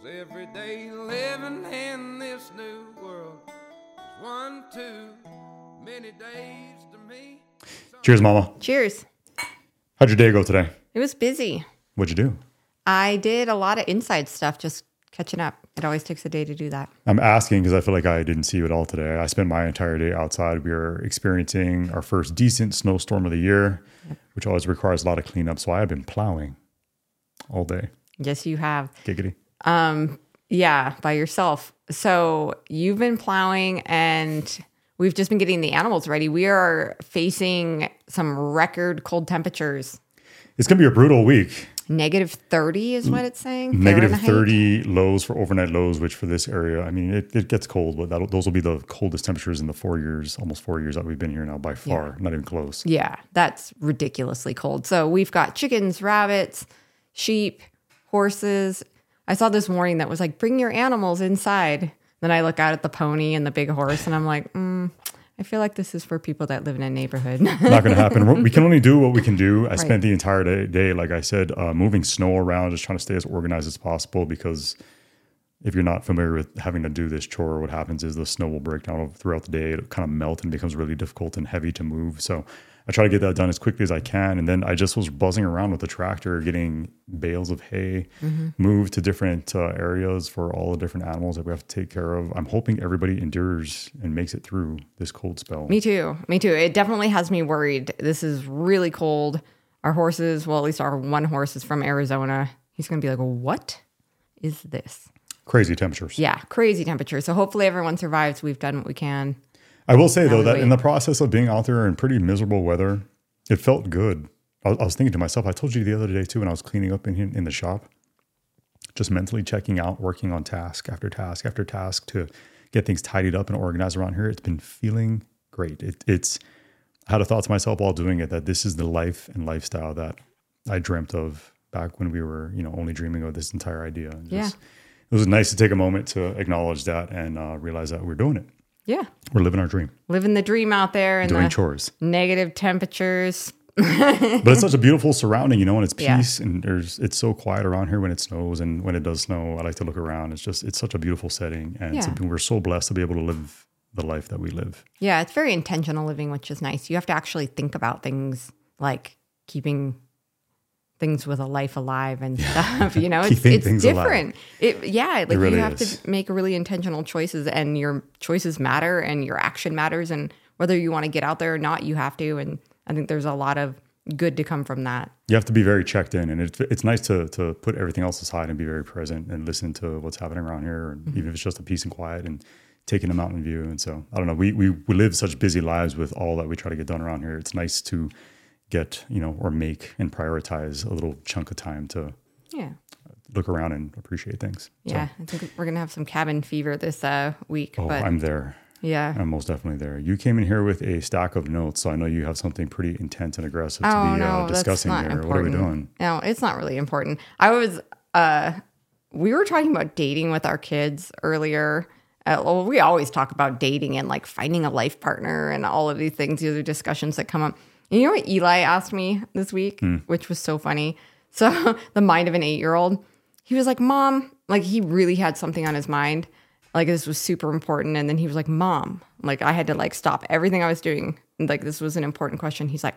'Cause every day living in this new world is one too many days to me. Cheers, Mama. Cheers. How'd your day go today? It was busy. What'd you do? I did a lot of inside stuff, just catching up. It always takes a day to do that. I'm asking because I feel like I didn't see you at all today. I spent my entire day outside. We are experiencing our first decent snowstorm of the year, which always requires a lot of cleanup. So I have been plowing all day. Yes, you have. Giggity. Um, yeah, by yourself. So you've been plowing and we've just been getting the animals ready. We are facing some record cold temperatures. It's going to be a brutal week. Negative 30 is what it's saying. Negative Fahrenheit. 30 lows for overnight lows, which for this area, I mean, it, it gets cold, but that'll, those will be the coldest temperatures in the four years, almost four years that we've been here now by far, not even close. Yeah, that's ridiculously cold. So we've got chickens, rabbits, sheep, horses. I saw this warning that was like, bring your animals inside. Then I look out at the pony and the big horse and I'm like, mm, I feel like this is for people that live in a neighborhood. not going to happen. We're- can only do what we can do. I spent the entire day, day like I said, uh, moving snow around, just trying to stay as organized as possible. Because if you're not familiar with having to do this chore, what happens is the snow will break down throughout the day. It'll kind of melt and becomes really difficult and heavy to move. So I try to get that done as quickly as I can. And then I just was buzzing around with the tractor, getting bales of hay moved to different uh, areas for all the different animals that we have to take care of. I'm hoping everybody endures and makes it through this cold spell. me too. Me too. It definitely has me worried. This is really cold. Our horses, well, at least our one horse is from Arizona. He's going to be like, what is this? Crazy temperatures. Yeah, crazy temperatures. So hopefully everyone survives. We've done what we can. I will say though that wait. in the process of being out there in pretty miserable weather, it felt good. I was, I was thinking to myself, I told you the other day too when I was cleaning up in in the shop, just mentally checking out, working on task after task after task to get things tidied up and organized around here. It's been feeling great. It, it's I had a thought to myself while doing it that this is the life and lifestyle that I dreamt of back when we were, you know, only dreaming of this entire idea. And Yeah. just- It was nice to take a moment to acknowledge that and uh, realize that we're doing it. Yeah. We're living our dream, Living the dream out there and doing the chores. negative temperatures. but it's such a beautiful surrounding, you know, and it's Yeah. peace and there's it's so quiet around here when it snows and when it does snow. I like to look around. It's just it's such a beautiful setting, and Yeah. we're so blessed to be able to live the life that we live. Yeah, it's very intentional living, which is nice. You have to actually think about things like keeping things with a life alive and stuff. You know, it's it's different. It yeah, like really you have is. to make really intentional choices and your choices matter and your action matters and whether you want to get out there or not, you have to. And I think there's a lot of good to come from that. You have to be very checked in, and it's it's nice to to put everything else aside and be very present and listen to what's happening around here, and mm-hmm. even if it's just a peace and quiet and taking a mountain view. And so I don't know, we we we live such busy lives with all that we try to get done around here. It's nice to get you know or make and prioritize a little chunk of time to Yeah. look around and appreciate things. So, Yeah. I think we're gonna have some cabin fever this uh week. oh, but I'm there. yeah. I'm most definitely there. You came in here with a stack of notes, so I know you have something pretty intense and aggressive to Oh be no, uh, discussing here. important. What are we doing? No, it's not really important. I was, uh, we were talking about dating with our kids earlier. Uh, well, we always talk about dating and like finding a life partner and all of these things. These are discussions that come up. You know what Eli asked me this week, Hmm. which was so funny. So the mind of an eight-year-old. He was like, "Mom," like he really had something on his mind. Like this was super important. And then he was like, "Mom," like I had to like stop everything I was doing. Like this was an important question. He's like,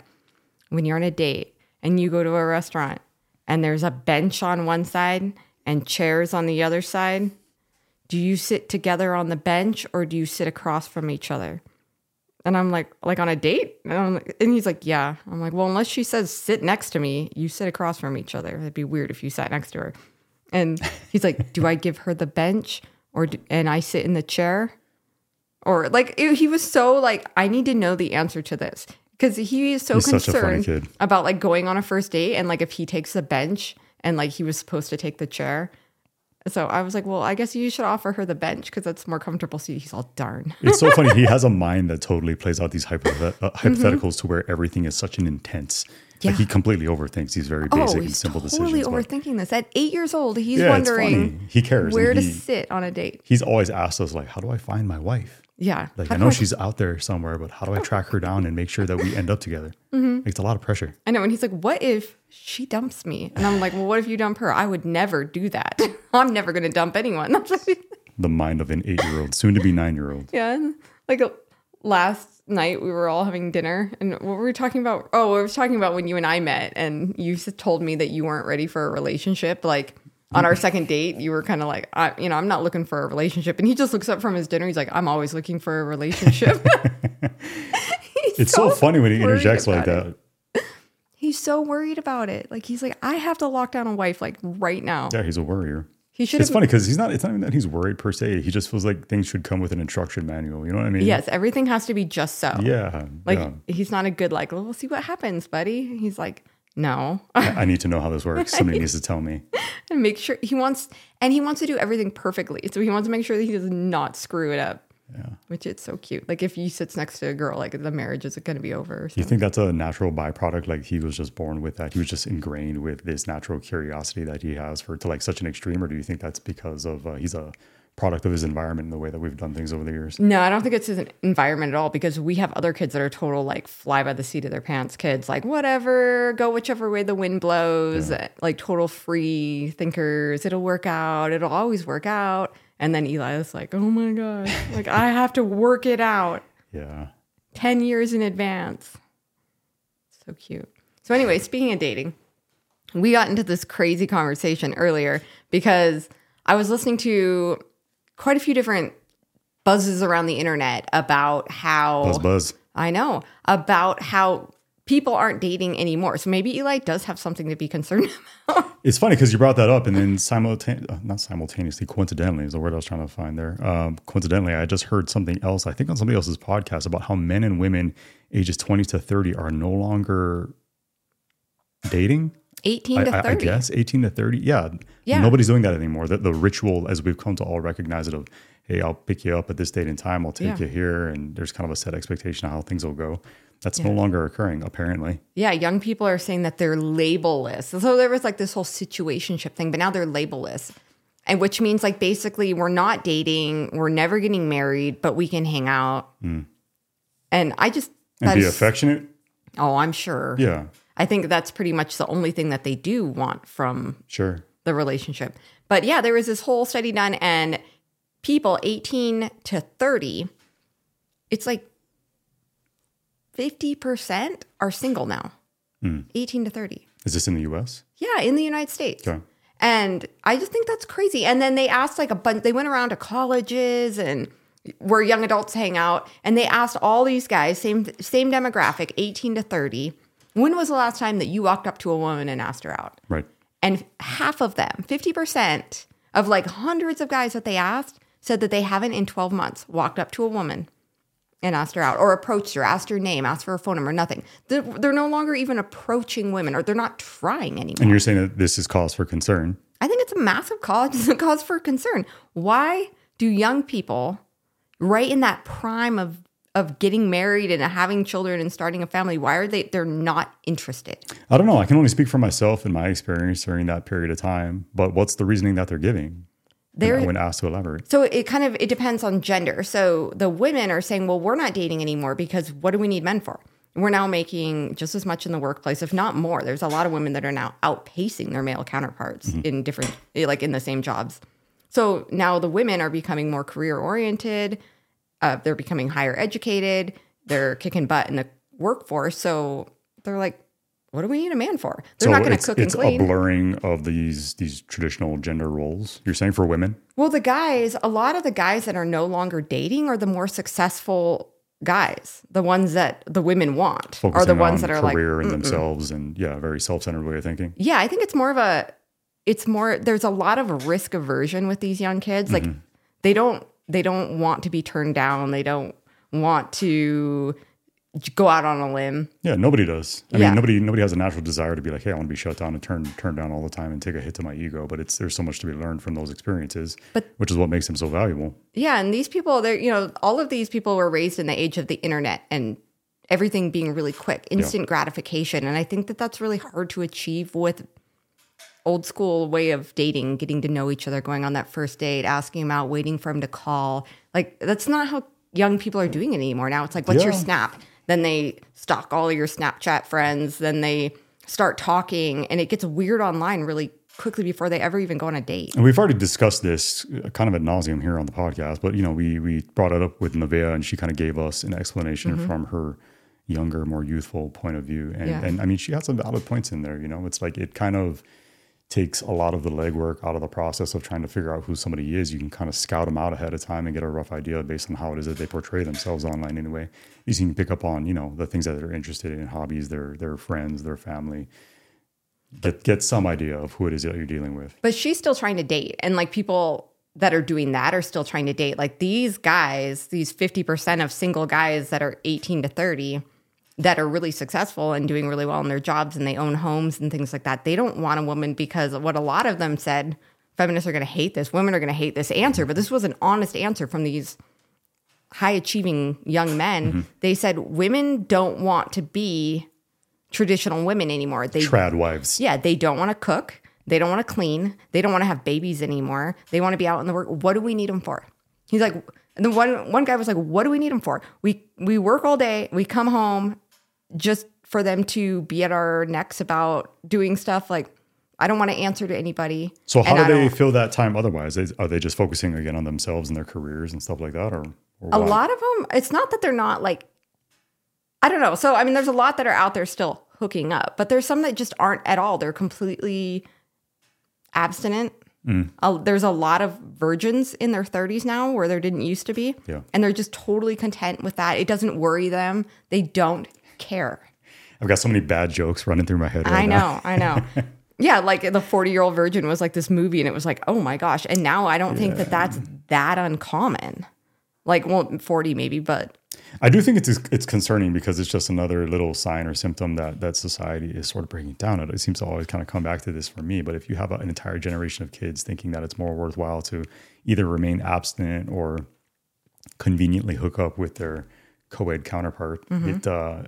when you're on a date and you go to a restaurant and there's a bench on one side and chairs on the other side, do you sit together on the bench or do you sit across from each other? And I'm like, like on a date? And, I'm like, and he's like, yeah. I'm like, well, unless she says sit next to me, you sit across from each other. It'd be weird if you sat next to her. And he's like, do I give her the bench or do, and I sit in the chair? Or like it- he was so like, I need to know the answer to this because he is so He's such a funny concerned about like going on a first date and like if he takes the bench and like he was supposed to take the chair. So I was like, well, I guess you should offer her the bench because that's more comfortable seat. He's all darn. It's so funny. He has a mind that totally plays out these hypothet- uh, Mm-hmm. hypotheticals to where everything is such an intense. Yeah. Like he completely overthinks these very Oh, basic and he's simple totally decisions. but overthinking this. At eight years old, he's Yeah, wondering. He cares, where and to sit on a date. He's always asked us like, "How do I find my wife?" Yeah. Like How I know she's out there somewhere, but how do I track her down and make sure that we end up together? Mm-hmm. It's a lot of pressure. I know. And he's like, what if she dumps me? And I'm like, well, what if you dump her? I would never do that. I'm never going to dump anyone. That's what he- The mind of an eight year old, soon to be nine year old. yeah. Like last night, we were all having dinner. And what were we talking about? Oh, we were talking about when you and I met. And you told me that you weren't ready for a relationship. Like, on our second date, you were kind of like, I, you know, I'm not looking for a relationship. And he just looks up from his dinner. He's like, I'm always looking for a relationship. It's so, funny when he interjects like about it. that. He's so worried about it. Like he's like, I have to lock down a wife like right now. Yeah, he's a worrier. He should It's funny because he's not. It's not even that he's worried per se. He just feels like things should come with an instruction manual. You know what I mean? Yes, everything has to be just so. Yeah. Like yeah. he's not a good like. Well, we'll see what happens, buddy. He's like, no, I need to know how this works. Somebody needs to tell me. and make sure he wants, and he wants to do everything perfectly. So he wants to make sure that he does not screw it up. Yeah. Which is so cute. Like if he sits next to a girl, like the marriage is going to be over. you think that's a natural byproduct? Like he was just born with that. He was just ingrained with this natural curiosity that he has for to like such an extreme, or do you think that's because of uh, he's a product of his environment in the way that we've done things over the years? No, I don't think it's an environment at all because we have other kids that are total like fly by the seat of their pants kids, like whatever, go whichever way the wind blows, like total free thinkers. It'll work out. It'll always work out. And then Eli is like, oh my God, like I have to work it out Yeah. 10 years in advance. So cute. So, anyway, speaking of dating, we got into this crazy conversation earlier because I was listening to quite a few different buzzes around the internet about how Buzz buzz. I know about how people aren't dating anymore. So maybe Eli does have something to be concerned about. It's funny because you brought that up, and then simultaneously, not simultaneously, coincidentally is the word I was trying to find there. Um, coincidentally, I just heard something else. I think on somebody else's podcast about how men and women ages twenty to thirty are no longer dating. 18 I, to I- 30. I guess 18 to 30. Yeah. Yeah. Nobody's doing that anymore. The, the ritual, as we've come to all recognize it, of, hey, I'll pick you up at this date and time, I'll take Yeah. you here. And there's kind of a set expectation of how things will go. That's no longer occurring, apparently. Yeah, young people are saying that they're labelless. So there was like this whole situationship thing, but now they're labelless. And which means like basically we're not dating, we're never getting married, but we can hang out. Mm. And I just. And be is- affectionate. Oh, I'm sure. Yeah, I think that's pretty much the only thing that they do want from sure. the relationship. But yeah, there was this whole study done, and people 18 to 30, it's like 50% are single now. Hmm. 18 to 30. Is this in the US? Yeah, in the United States. Okay. And I just think that's crazy. And then they asked like a bunch, they went around to colleges and where young adults hang out, and they asked all these guys, same same demographic, 18 to 30, when was the last time that you walked up to a woman and asked her out? Right. And half of them, 50% of like hundreds of guys that they asked, said that they haven't in 12 months walked up to a woman and asked her out or approached her, asked her name, asked for her phone number, nothing. They're, they're no longer even approaching women or they're not trying anymore. And you're saying that this is cause for concern. I think it's a massive cause, cause for concern. Why do young people, right in that prime of of getting married and having children and starting a family, why are they they're not interested? I don't know. I can only speak for myself and my experience during that period of time. But what's the reasoning that they're giving They're when, when asked to elaborate? so it kind of it depends on gender. So the women are saying, well, we're not dating anymore because what do we need men for? We're now making just as much in the workplace, if not more. There's a lot of women that are now outpacing their male counterparts mm-hmm. in different, like in the same jobs. So now the women are becoming more career oriented. Uh, they're becoming higher educated. They're kicking butt in the workforce. So they're like, what do we need a man for? They're not going to it's, cook and it's clean. a blurring of these these traditional gender roles. You're saying for women? Well, the guys, a lot of the guys that are no longer dating are the more successful guys, the ones that the women want, are the ones on that are like, career and themselves and yeah, very self-centered way of thinking. yeah, I think it's more of a, it's more, there's a lot of risk aversion with these young kids. Like they don't, they don't want to be turned down. They don't want to go out on a limb. Yeah, nobody does. I Yeah. mean, nobody nobody has a natural desire to be like, hey, I want to be shut down and turn turned down all the time and take a hit to my ego. But it's there's so much to be learned from those experiences, But- which is what makes them so valuable. Yeah, and these people, they're you know, all of these people were raised in the age of the internet and everything being really quick, instant gratification, and I think that that's really hard to achieve with old school way of dating, getting to know each other, going on that first date, asking him out, waiting for him to call. Like that's not how young people are doing it anymore. Now it's like, what's your snap? Then they stalk all your Snapchat friends. Then they start talking, and it gets weird online really quickly before they ever even go on a date. And we've already discussed this uh, kind of ad nauseum here on the podcast, but you know, we we brought it up with Nevaeh, and she kind of gave us an explanation from her younger, more youthful point of view. And Yeah. and I mean, she had some valid points in there. You know, it's like it kind of takes a lot of the legwork out of the process of trying to figure out who somebody is. You can kind of scout them out ahead of time and get a rough idea based on how it is that they portray themselves online anyway. You can pick up on, you know, the things that they're interested in, hobbies, their their friends, their family. Get get some idea of who it is that you're dealing with. But she's still trying to date. And like people that are doing that are still trying to date. Like these guys, these 50% of single guys that are 18 to 30 that are really successful and doing really well in their jobs and they own homes and things like that. They don't want a woman because what a lot of them said, feminists are going to hate this, women are going to hate this answer, but this was an honest answer from these high achieving young men. Mm-hmm. They said women don't want to be traditional women anymore. They Trad wives. yeah, they don't want to cook. They don't want to clean. They don't want to have babies anymore. They want to be out in the work. What do we need them for? He's like, and then one one guy was like, "What do we need them for? We we work all day. We come home just for them to be at our necks about doing stuff. Like, I don't want to answer to anybody. So how do they fill that time otherwise? Are they just focusing again on themselves and their careers and stuff like that, or, or a what? lot of them it's not that they're not like i don't know so i mean there's a lot that are out there still hooking up but there's some that just aren't at all they're completely abstinent Mm. Uh, there's a lot of virgins in their 30s now where there didn't used to be Yeah. and they're just totally content with that it doesn't worry them they don't care I've got so many bad jokes running through my head. Right I now. know, I know. Yeah, like the 40 year old virgin was like this movie, and it was like, oh my gosh. And now I don't think that that's that uncommon. Like, well, 40 maybe, but I do think it's it's concerning because it's just another little sign or symptom that that society is sort of breaking down. It seems to always kind of come back to this for me. But if you have an entire generation of kids thinking that it's more worthwhile to either remain abstinent or conveniently hook up with their co-ed counterpart, it uh,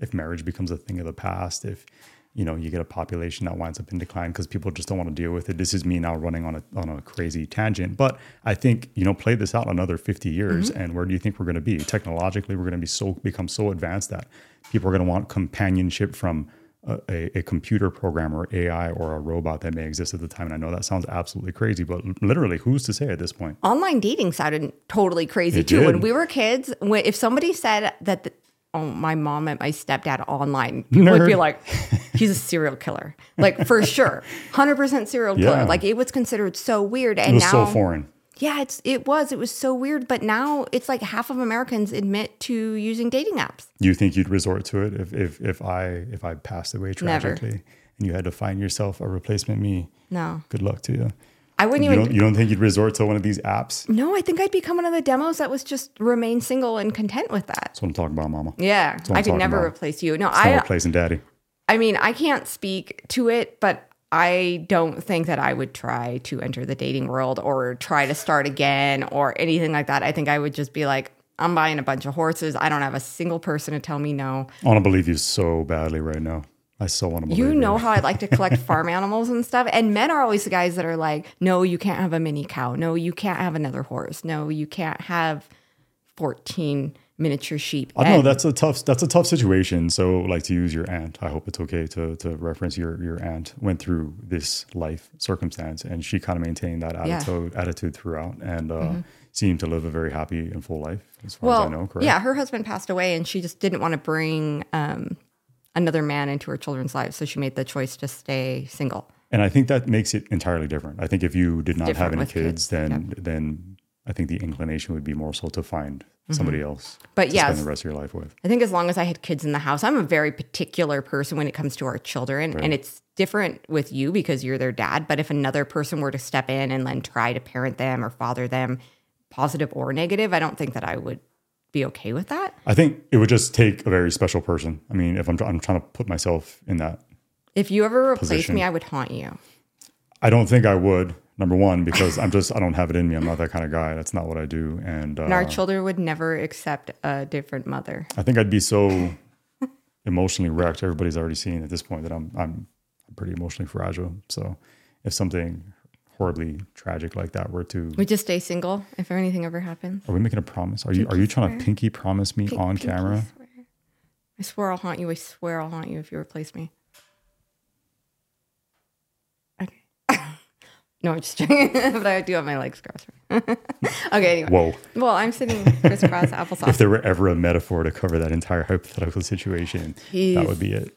if marriage becomes a thing of the past, if you know you get a population that winds up in decline because people just don't want to deal with it. This is me now running on a on a crazy tangent, but I think you know play this out another fifty years, and where do you think we're going to be technologically? We're going to be so become so advanced that people are going to want companionship from. A, a, computer program or AI or a robot that may exist at the time. And I know that sounds absolutely crazy, but literally, who's to say at this point? online dating sounded totally crazy It too. When we were kids, when, if somebody said that, the, oh, my mom met my stepdad online, people would be like, he's a serial killer. Like, for sure. 100% serial killer. Yeah. Like, it was considered so weird. And now, so foreign. Yeah, it's, it was. It was so weird. But now it's like half of Americans admit to using dating apps. You think you'd resort to it if if if I if I passed away Never. tragically and you had to find yourself a replacement me? No. Good luck to you. I wouldn't You even. don't you don't think you'd resort to one of these apps? no, I think I'd become one of the demos that was just remain single and content with that. That's what I'm talking about, Mama. Yeah, I'm could never about. replace you. No, It's I replacing daddy. I mean, I can't speak to it, but I don't think that I would try to enter the dating world or try to start again or anything like that. I think I would just be like, I'm buying a bunch of horses. I don't have a single person to tell me no. I want to believe you so badly right now. I so want to believe You know how I like to collect farm animals and stuff. And men are always the guys that are like, no, you can't have a mini cow. No, you can't have another horse. No, you can't have 14 miniature sheep. I don't know. That's a tough. That's a tough situation. So, like to use your aunt. I hope it's okay to to reference your your aunt went through this life circumstance, and she kind of maintained that Yeah. attitude attitude throughout, and uh, seemed to live a very happy and full life, as far well, as I know. Correct. yeah, her husband passed away, and she just didn't want to bring um, another man into her children's lives, so she made the choice to stay single. And I think that makes it entirely different. I think if you did not have any kids, kids, then then I think the inclination would be more so to find somebody else Mm-hmm. But yeah spend the rest of your life with. I think as long as I had kids in the house, I'm a very particular person when it comes to our children. And it's different with you because you're their dad. But if another person were to step in and then try to parent them or father them, positive or negative, I don't think that I would be okay with that. I think it would just take a very special person. I mean, if I'm I'm trying to put myself in that, If you ever replaced Position. me, I would haunt you. I don't think I would. Number one, because I'm just I don't have it in me. I'm not that kind of guy. That's not what I do. And, uh, And our children would never accept a different mother. I think I'd be so emotionally wrecked. Everybody's already seen at this point that I'm I'm pretty emotionally fragile. So if something horribly tragic like that were to We just stay single if anything ever happens. are we making a promise? Are you are you trying to pinky promise me on camera? swear. I swear I'll haunt you. I swear I'll haunt you if you replace me. Okay. No, I'm just joking. but I do have my legs crossed. okay, anyway. Whoa. Well, I'm sitting crisscross applesauce. If there were ever a metaphor to cover that entire hypothetical situation, that would be it.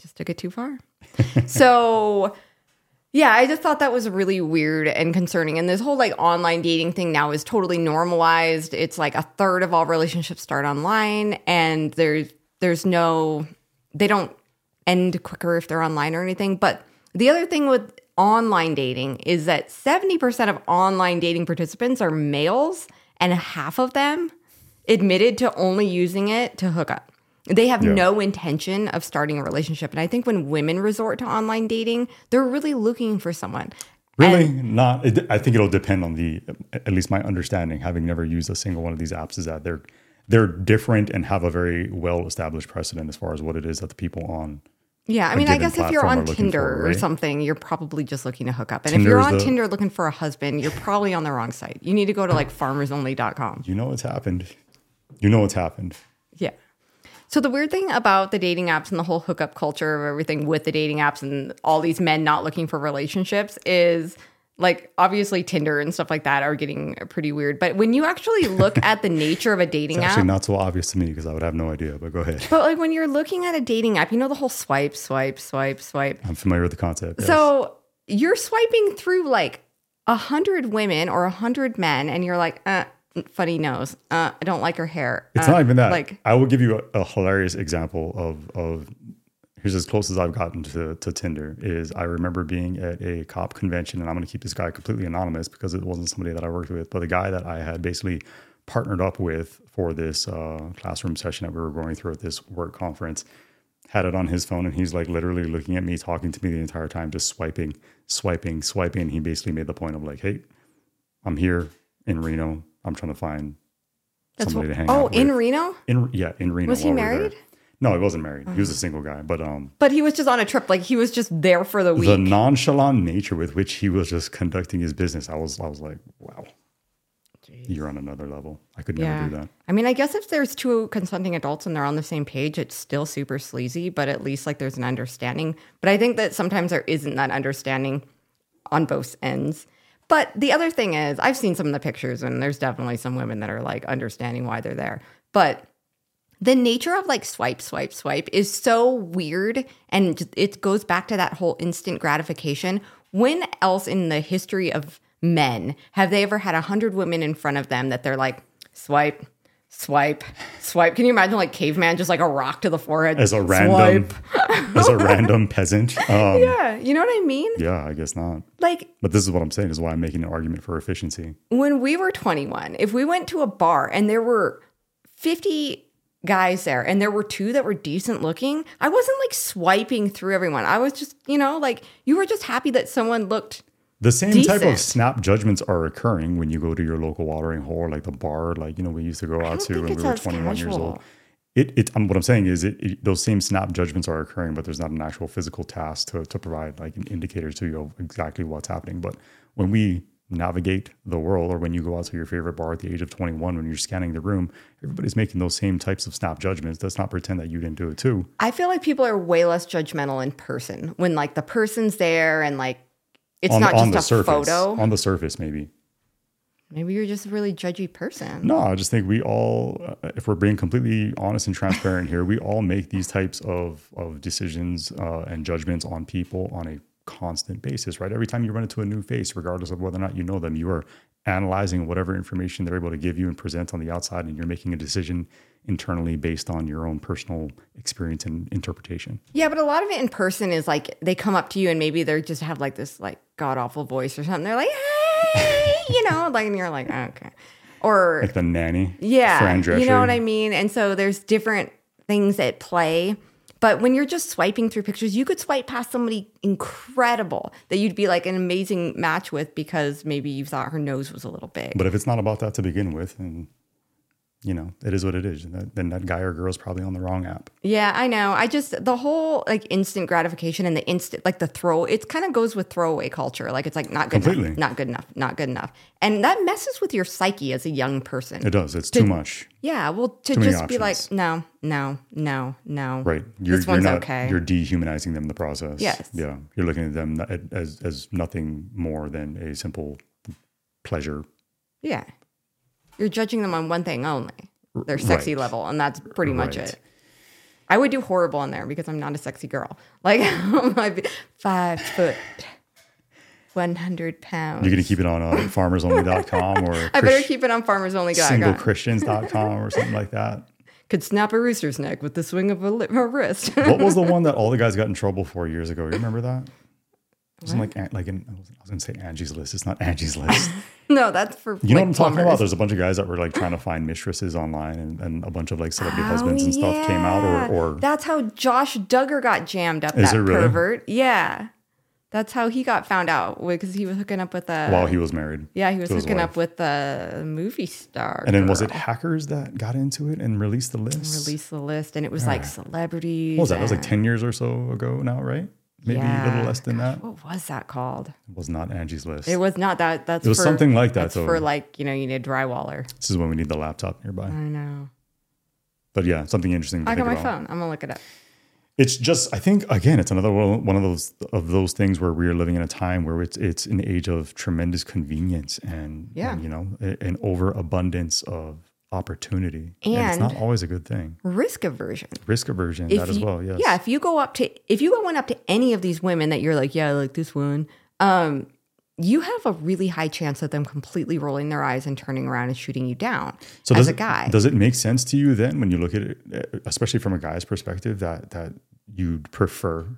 just took it too far. so, yeah, I just thought that was really weird and concerning. And this whole like online dating thing now is totally normalized. It's like a third of all relationships start online, and there's there's no they don't end quicker if they're online or anything. But the other thing with online dating is that 70% of online dating participants are males, and half of them admitted to only using it to hook up. They have Yeah. no intention of starting a relationship. And I think when women resort to online dating, they're really looking for someone. Really, not. It, I think it'll depend on the. At least my understanding, having never used a single one of these apps, is that they're they're different and have a very well established precedent as far as what it is that the people on. Yeah, I mean, I guess if you're on Tinder for, or something, you're probably just looking to hook up. And if you're on the- Tinder looking for a husband, you're probably on the wrong site. You need to go to like farmersonly.com. You know what's happened. You know what's happened. Yeah. So the weird thing about the dating apps and the whole hookup culture of everything with the dating apps and all these men not looking for relationships is like obviously Tinder and stuff like that are getting pretty weird. But when you actually look at the nature of a dating It's app, actually not so obvious to me because I would have no idea. But go ahead. but like when you're looking at a dating app, you know the whole swipe, swipe, swipe, swipe. I'm familiar with the concept. yes. So you're swiping through like a hundred women or a hundred men, and you're like, uh, funny nose. Uh, I don't like her hair. It's Uh, not even that. Like, I will give you a, a hilarious example of of here's as close as I've gotten to, to Tinder is I remember being at a cop convention and I'm going to keep this guy completely anonymous because it wasn't somebody that I worked with, but the guy that I had basically partnered up with for this uh, classroom session that we were going through at this work conference had it on his phone and he's like literally looking at me, talking to me the entire time, just swiping, swiping, swiping. He basically made the point of like, hey, I'm here in Reno. I'm trying to find that's somebody what, to hang oh, out in with. Reno, In yeah, in Reno. Was he married we were there. married? No, he wasn't married. He was a single guy. But um, but he was just on a trip. Like he was just there for the week. the nonchalant nature with which he was just conducting his business, I was I was like, wow, you're on another level. I could never do that. I mean, I guess if there's two consenting adults and they're on the same page, it's still super sleazy, but at least like there's an understanding. But I think that sometimes there isn't that understanding on both ends. But the other thing is, I've seen some of the pictures and there's definitely some women that are like understanding why they're there. But the nature of like swipe, swipe, swipe is so weird. And it goes back to that whole instant gratification. When else in the history of men have they ever had a hundred women in front of them that they're like, swipe, swipe, swipe? Can you imagine like caveman, just like a rock to the forehead? As a random, as a random peasant. Um, yeah. Yeah, you know what I mean? Yeah, I guess not. Like But this is what I'm saying. Is why I'm making an argument for efficiency. when we were 21, if we went to a bar and there were 50 guys there and there were two that were decent looking, I wasn't like swiping through everyone. I was just, you know, like you were just happy that someone looked. The same type of snap judgments are occurring when you go to your local watering hole, like the bar, like you know we used to go out to when we were as 21 years old. It, it um, what I'm saying is it, it, those same snap judgments are occurring, but there's not an actual physical task to, to provide like an indicator to you of exactly what's happening. But when we navigate the world, or when you go out to your favorite bar at the age of 21, when you're scanning the room, everybody's making those same types of snap judgments. Let's not pretend that you didn't do it too. I feel like people are way less judgmental in person when like the person's there and like it's on, not on the just a surface, photo. on the surface, maybe. Maybe you're just a really judgy person. No, I just think we all, uh, if we're being completely honest and transparent here, we all make these types of of decisions uh, and judgments on people on a constant basis, right? Every time you run into a new face, regardless of whether or not you know them, you are analyzing whatever information they're able to give you and present on the outside, and you're making a decision internally based on your own personal experience and interpretation. Yeah, but a lot of it in person is like they come up to you and maybe they just have like this like god awful voice or something. They're like, hey, you know, like and you're like, "Oh, okay. Or Like the nanny, yeah, you know what I mean? And so there's different things at play. But when you're just swiping through pictures, you could swipe past somebody incredible that you'd be like an amazing match with because maybe you thought her nose was a little big. But if it's not about that to begin with, and you know, it is what it is. And that, then that guy or girl is probably on the wrong app. Yeah, I know. I just the whole like instant gratification and the instant like the throw. It kind of goes with throwaway culture. Like it's like not good Completely. enough, not good enough, not good enough, and that messes with your psyche as a young person. It does. It's too much. yeah, well, to just be like, no, no, no, no. Right. You're, this you're one's not, okay. You're dehumanizing them in the process. Yes. Yeah. You're looking at them as, as nothing more than a simple pleasure. Yeah, you're judging them on one thing only, their sexy right. level, and that's pretty much Right. it. I would do horrible in there because I'm not a sexy girl. Like I'd be five foot, one hundred pounds. You're going to keep it on uh, farmersonly.com or I better keep it on farmers only. Guy. singlechristians.com or something like that. Could snap a rooster's neck with the swing of a, a wrist. What was the one that all the guys got in trouble for years ago? You remember that? It wasn't like like in, I was, going to say Angie's List. It's not Angie's List. no, that's for You know like, what I'm talking plumbers. about? There's a bunch of guys that were like trying to find mistresses online, and, and a bunch of like celebrity oh, husbands and stuff came out. Oh. Or, or that's how Josh Duggar got jammed up. Is that it really? pervert. Yeah, that's how he got found out because he was hooking up with a. while he was married. yeah, he was hooking up with a movie star. And then was it hackers that got into it and released the list? Released the list, and it was like celebrities. What was that? That was like 10 years or so ago now, right? Maybe a little less than that. What was that called? It was not Angie's List. It was not that. That's It was for, something like that, though. for like you know you need a drywaller. this is when we need the laptop nearby. I know. But yeah, something interesting to I think got my about. phone. I'm gonna look it up. It's just, I think, again, it's another one of those of those things where we are living in a time where it's it's an age of tremendous convenience and, Yeah. and, you know an overabundance of opportunity, and, it's not always a good thing. Risk aversion. Risk aversion, If that as well. Yes. Yeah, if you go up to if you went up to any of these women that you're like, yeah, I like this one, um, you have a really high chance of them completely rolling their eyes and turning around and shooting you down So as does a it, guy. does it make sense to you then when you look at it, especially from a guy's perspective, that that you'd prefer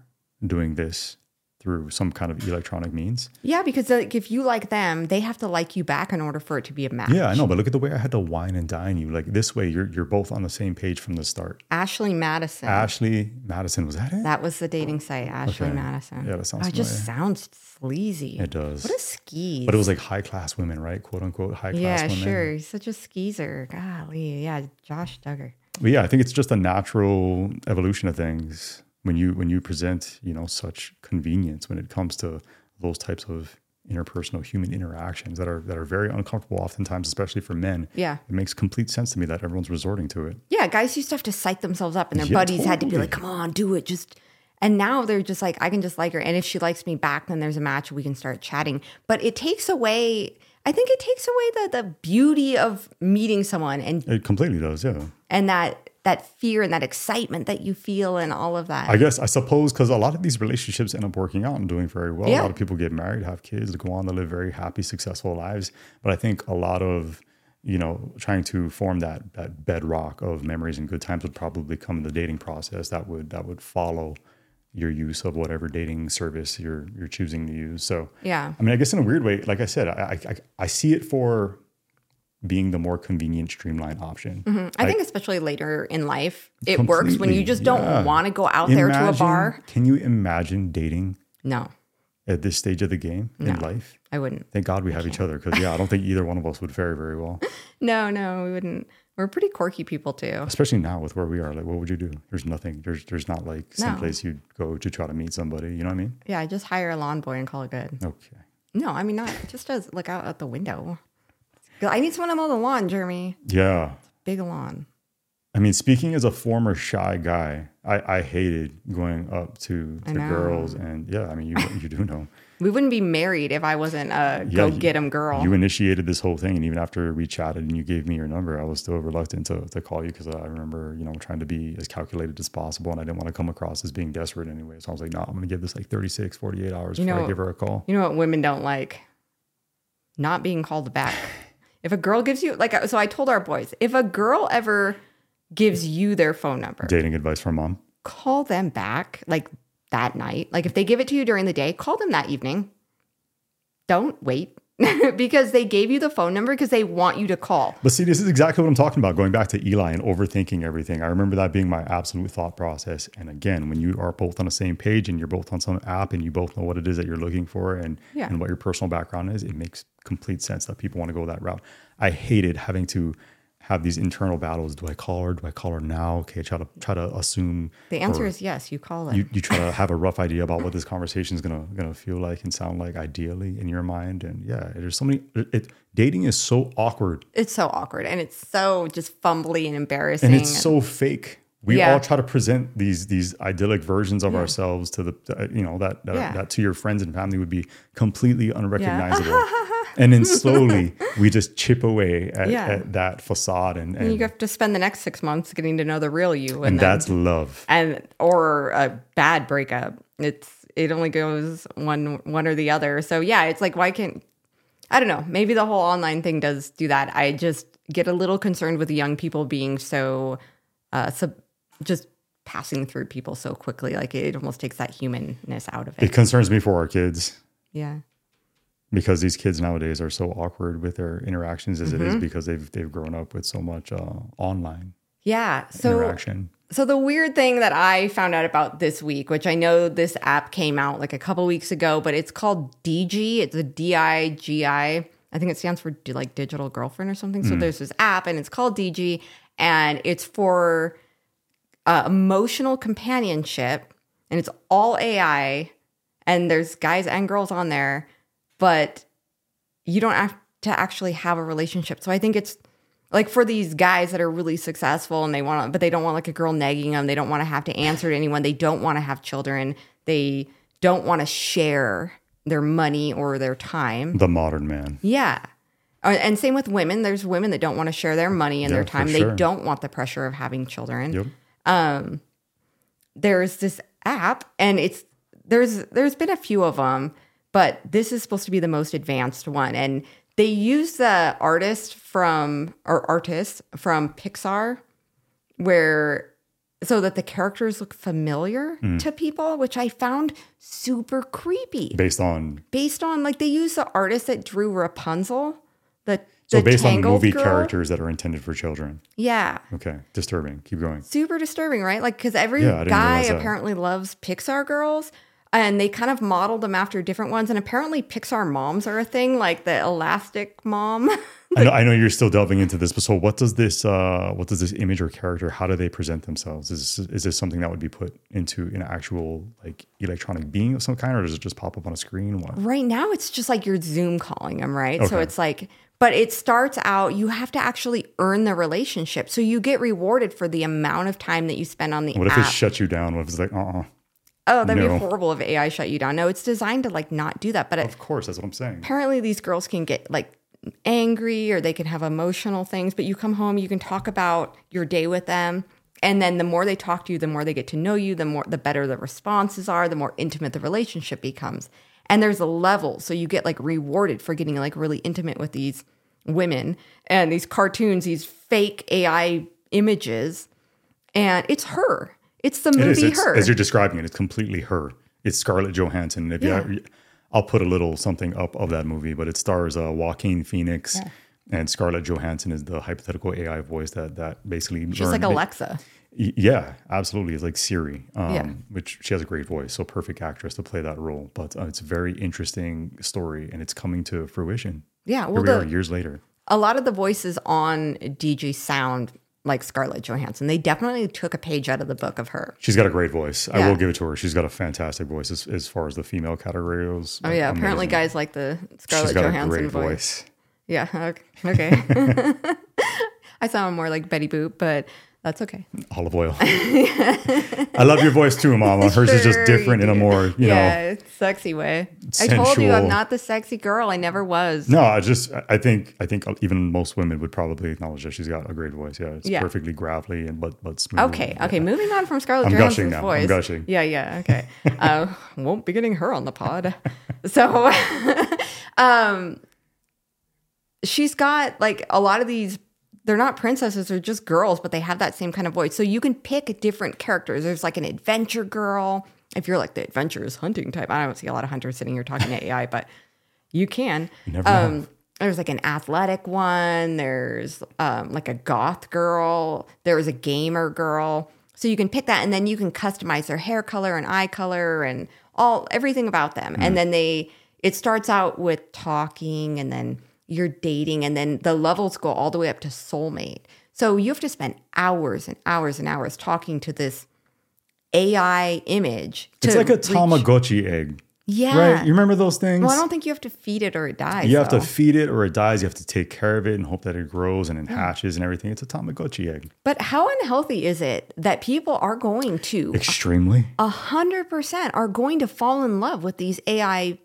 doing this through some kind of electronic means? yeah, because like, if you like them, they have to like you back in order for it to be a match. Yeah, I know, but look at the way I had to wine and dine you. Like this way, you're you're both on the same page from the start. Ashley Madison. Ashley Madison was that it? that was the dating site, Ashley Okay. Madison. Yeah, that sounds Oh, it just sounds sleazy. It does. What a skis. But it was like high class women, right? Quote unquote high class yeah, women. sure. He's such a skeezer. Golly, yeah, Josh Duggar. But yeah, I think it's just a natural evolution of things when you when you present, you know, such convenience when it comes to those types of interpersonal human interactions that are that are very uncomfortable oftentimes, especially for men. Yeah. It makes complete sense to me that everyone's resorting to it. Yeah, guys used to have to psych themselves up, and their Yeah, buddies had to be like, "Come on, do it." Just and now they're just like, "I can just like her," and if she likes me back, then there's a match. We can start chatting. But it takes away. I think it takes away the the beauty of meeting someone and It completely does, yeah. and that that fear and that excitement that you feel and all of that. I guess I suppose because a lot of these relationships end up working out and doing very well. Yeah. A lot of people get married, have kids, go on to live very happy, successful lives. But I think a lot of you know trying to form that that bedrock of memories and good times would probably come in the dating process. That would that would follow your use of whatever dating service you're you're choosing to use. So Yeah. I mean, I guess in a weird way, like I said, I I, I see it for being the more convenient, streamlined option. Mm-hmm. I think especially later in life, it works when you just don't yeah. want to go out there to a bar. Can you imagine dating No, at this stage of the game in life? I wouldn't. Thank God we have each other because yeah, I don't think either one of us would fare very well. No, no, we wouldn't. We're pretty quirky people too. Especially now with where we are. Like, what would you do? There's nothing. There's there's not like No. some place you'd go to try to meet somebody. You know what I mean? Yeah, just hire a lawn boy and call it good. Okay. No, I mean not just as look out at the window. I need someone to mow the lawn, Jeremy. Yeah. Big lawn. I mean, speaking as a former shy guy, I, I hated going up to, to girls, and yeah, I mean, you you do know. We wouldn't be married if I wasn't a Yeah, go get him girl. You initiated this whole thing, and even after we chatted and you gave me your number, I was still reluctant to, to call you because I remember, you know, trying to be as calculated as possible, and I didn't want to come across as being desperate anyway. So I was like, no, I'm going to give this like 36, 48 hours You before I give her a call. you know what women don't like? Not being called back. If a girl gives you like so I told our boys, if a girl ever gives you their phone number, Dating advice from mom. call them back like that night. Like if they give it to you during the day, call them that evening. Don't wait because they gave you the phone number because they want you to call. But see, this is exactly what I'm talking about. Going back to Eli and overthinking everything. I remember that being my absolute thought process. And again, when you are both on the same page and you're both on some app and you both know what it is that you're looking for and, Yeah. and what your personal background is, it makes complete sense that people want to go that route. I hated having to have these internal battles. Do I call her? Do I call her now? Okay, try to try to assume. The answer is yes. You call it. you, you try to have a rough idea about what this conversation is gonna gonna feel like and sound like ideally in your mind. And yeah, there's so many. It, it dating is so awkward it's so awkward and it's so just fumbly and embarrassing. and it's so fake. We Yeah. all try to present these these idyllic versions of ourselves to the uh, you know that that, Yeah. that to your friends and family would be completely unrecognizable. and then slowly we just chip away at, Yeah. at that facade and and, you have to spend the next six months getting to know the real you, and, and then- that's love. and or a bad breakup. It's it only goes one one or the other. So yeah, it's like why can't I don't know. Maybe the whole online thing does do that. I just get a little concerned with young people being so uh sub, just passing through people so quickly. Like it almost takes that humanness out of It it. concerns me for our kids Yeah. because these kids nowadays are so awkward with their interactions as it Mm-hmm. is because they've they've grown up with so much uh, online Yeah. So interaction. So the weird thing that I found out about this week, which I know this app came out like a couple weeks ago, but it's called Digi. It's a D I G I. I think it stands for like digital girlfriend or something. So there's this app and it's called Digi and it's for uh, emotional companionship and it's all AI and there's guys and girls on there, but you don't have to actually have a relationship. So I think it's like for these guys that are really successful and they want to, but they don't want like a girl nagging them. They don't want to have to answer to anyone. They don't want to have children. They don't want to share their money or their time. The modern man. Yeah. Uh, And same with women. There's women that don't want to share their money and Yeah, their time. They don't want the pressure of having children Yep. There's this app and it's there's there's been a few of them but this is supposed to be the most advanced one and they use the artist from or artists from Pixar where so that the characters look familiar Hmm. to people which I found super creepy Based on based on like they use the artist that drew Rapunzel the so based on movie girl. characters that are intended for children. yeah Okay, disturbing. Keep going. super disturbing, right? Like, because every Yeah, guy that. apparently loves Pixar girls, and they kind of modeled them after different ones. And apparently, Pixar moms are a thing, like the elastic mom. I know, I know you're still delving into this, but so what does this uh, what does this image or character? How do they present themselves? Is is this something that would be put into an actual like electronic being of some kind, or does it just pop up on a screen? What? right now, it's just like you're Zoom calling them, right? So it's like, but it starts out, you have to actually earn the relationship. So you get rewarded for the amount of time that you spend on the What if it shuts you down? What if it's like, uh, uh oh, that'd No. be horrible if AI shut you down. No, it's designed to like not do that. But it, of course, that's what I'm saying. apparently these girls can get like angry or they can have emotional things but you come home you can talk about your day with them and then the more they talk to you the more they get to know you the more the better the responses are the more intimate the relationship becomes and there's a level so you get like rewarded for getting like really intimate with these women and these cartoons these fake ai images and it's her it's the movie It's, her as you're describing it, it's completely her. It's Scarlett Johansson. If Yeah. you, I'll put a little something up of that movie, but it stars uh, Joaquin Phoenix. And Scarlett Johansson is the hypothetical AI voice that that basically just like alexa Y- Yeah, absolutely. It's like Siri, um, Yeah. which she has a great voice, so perfect actress to play that role. But uh, it's a very interesting story, and it's coming to fruition. yeah Here well we are years later. a lot of the voices on Digi sound like Scarlett Johansson. They definitely took a page out of the book of her. She's got a great voice. I will give it to her. She's got a fantastic voice as, as far as the female category goes. Oh yeah, apparently guys like the She's Scarlett Johansson great voice. voice. Yeah, okay. okay. I sound more like Betty Boop, but that's okay. Olive Oyl. I love your voice too, Mama. Hers is just different in a more, you know. sexy way. I told you I'm not the sexy girl. I never was. No, I just I think I think even most women would probably acknowledge that she's got a great voice. Yeah, it's Yeah. perfectly gravelly and but but smooth. Okay, okay. Moving on from Scarlett I'm Johansson's gushing now. I'm gushing. Yeah, yeah. Okay. uh, won't be getting her on the pod. So, um, she's got like a lot of these. They're not princesses; they're just girls, but they have that same kind of voice. So you can pick different characters. There's like an adventure girl. If you're like the adventurous hunting type, I don't see a lot of hunters sitting here talking to AI, but you can. never know. um, there's like an athletic one. There's um, like a goth girl. There's a gamer girl. So you can pick that, and then you can customize their hair color and eye color and all everything about them. Mm-hmm. And then they it starts out with talking, and then you're dating, and then the levels go all the way up to soulmate. So you have to spend hours and hours and hours talking to this AI image. It's like a reach- Tamagotchi egg, Yeah. right? You remember those things? well, I don't think you have to feed it or it dies. you have to feed it or it dies. You have to take care of it and hope that it grows and it mm. hatches and everything. It's a Tamagotchi egg. But how unhealthy is it that people are going to Extremely. a hundred percent are going to fall in love with these AI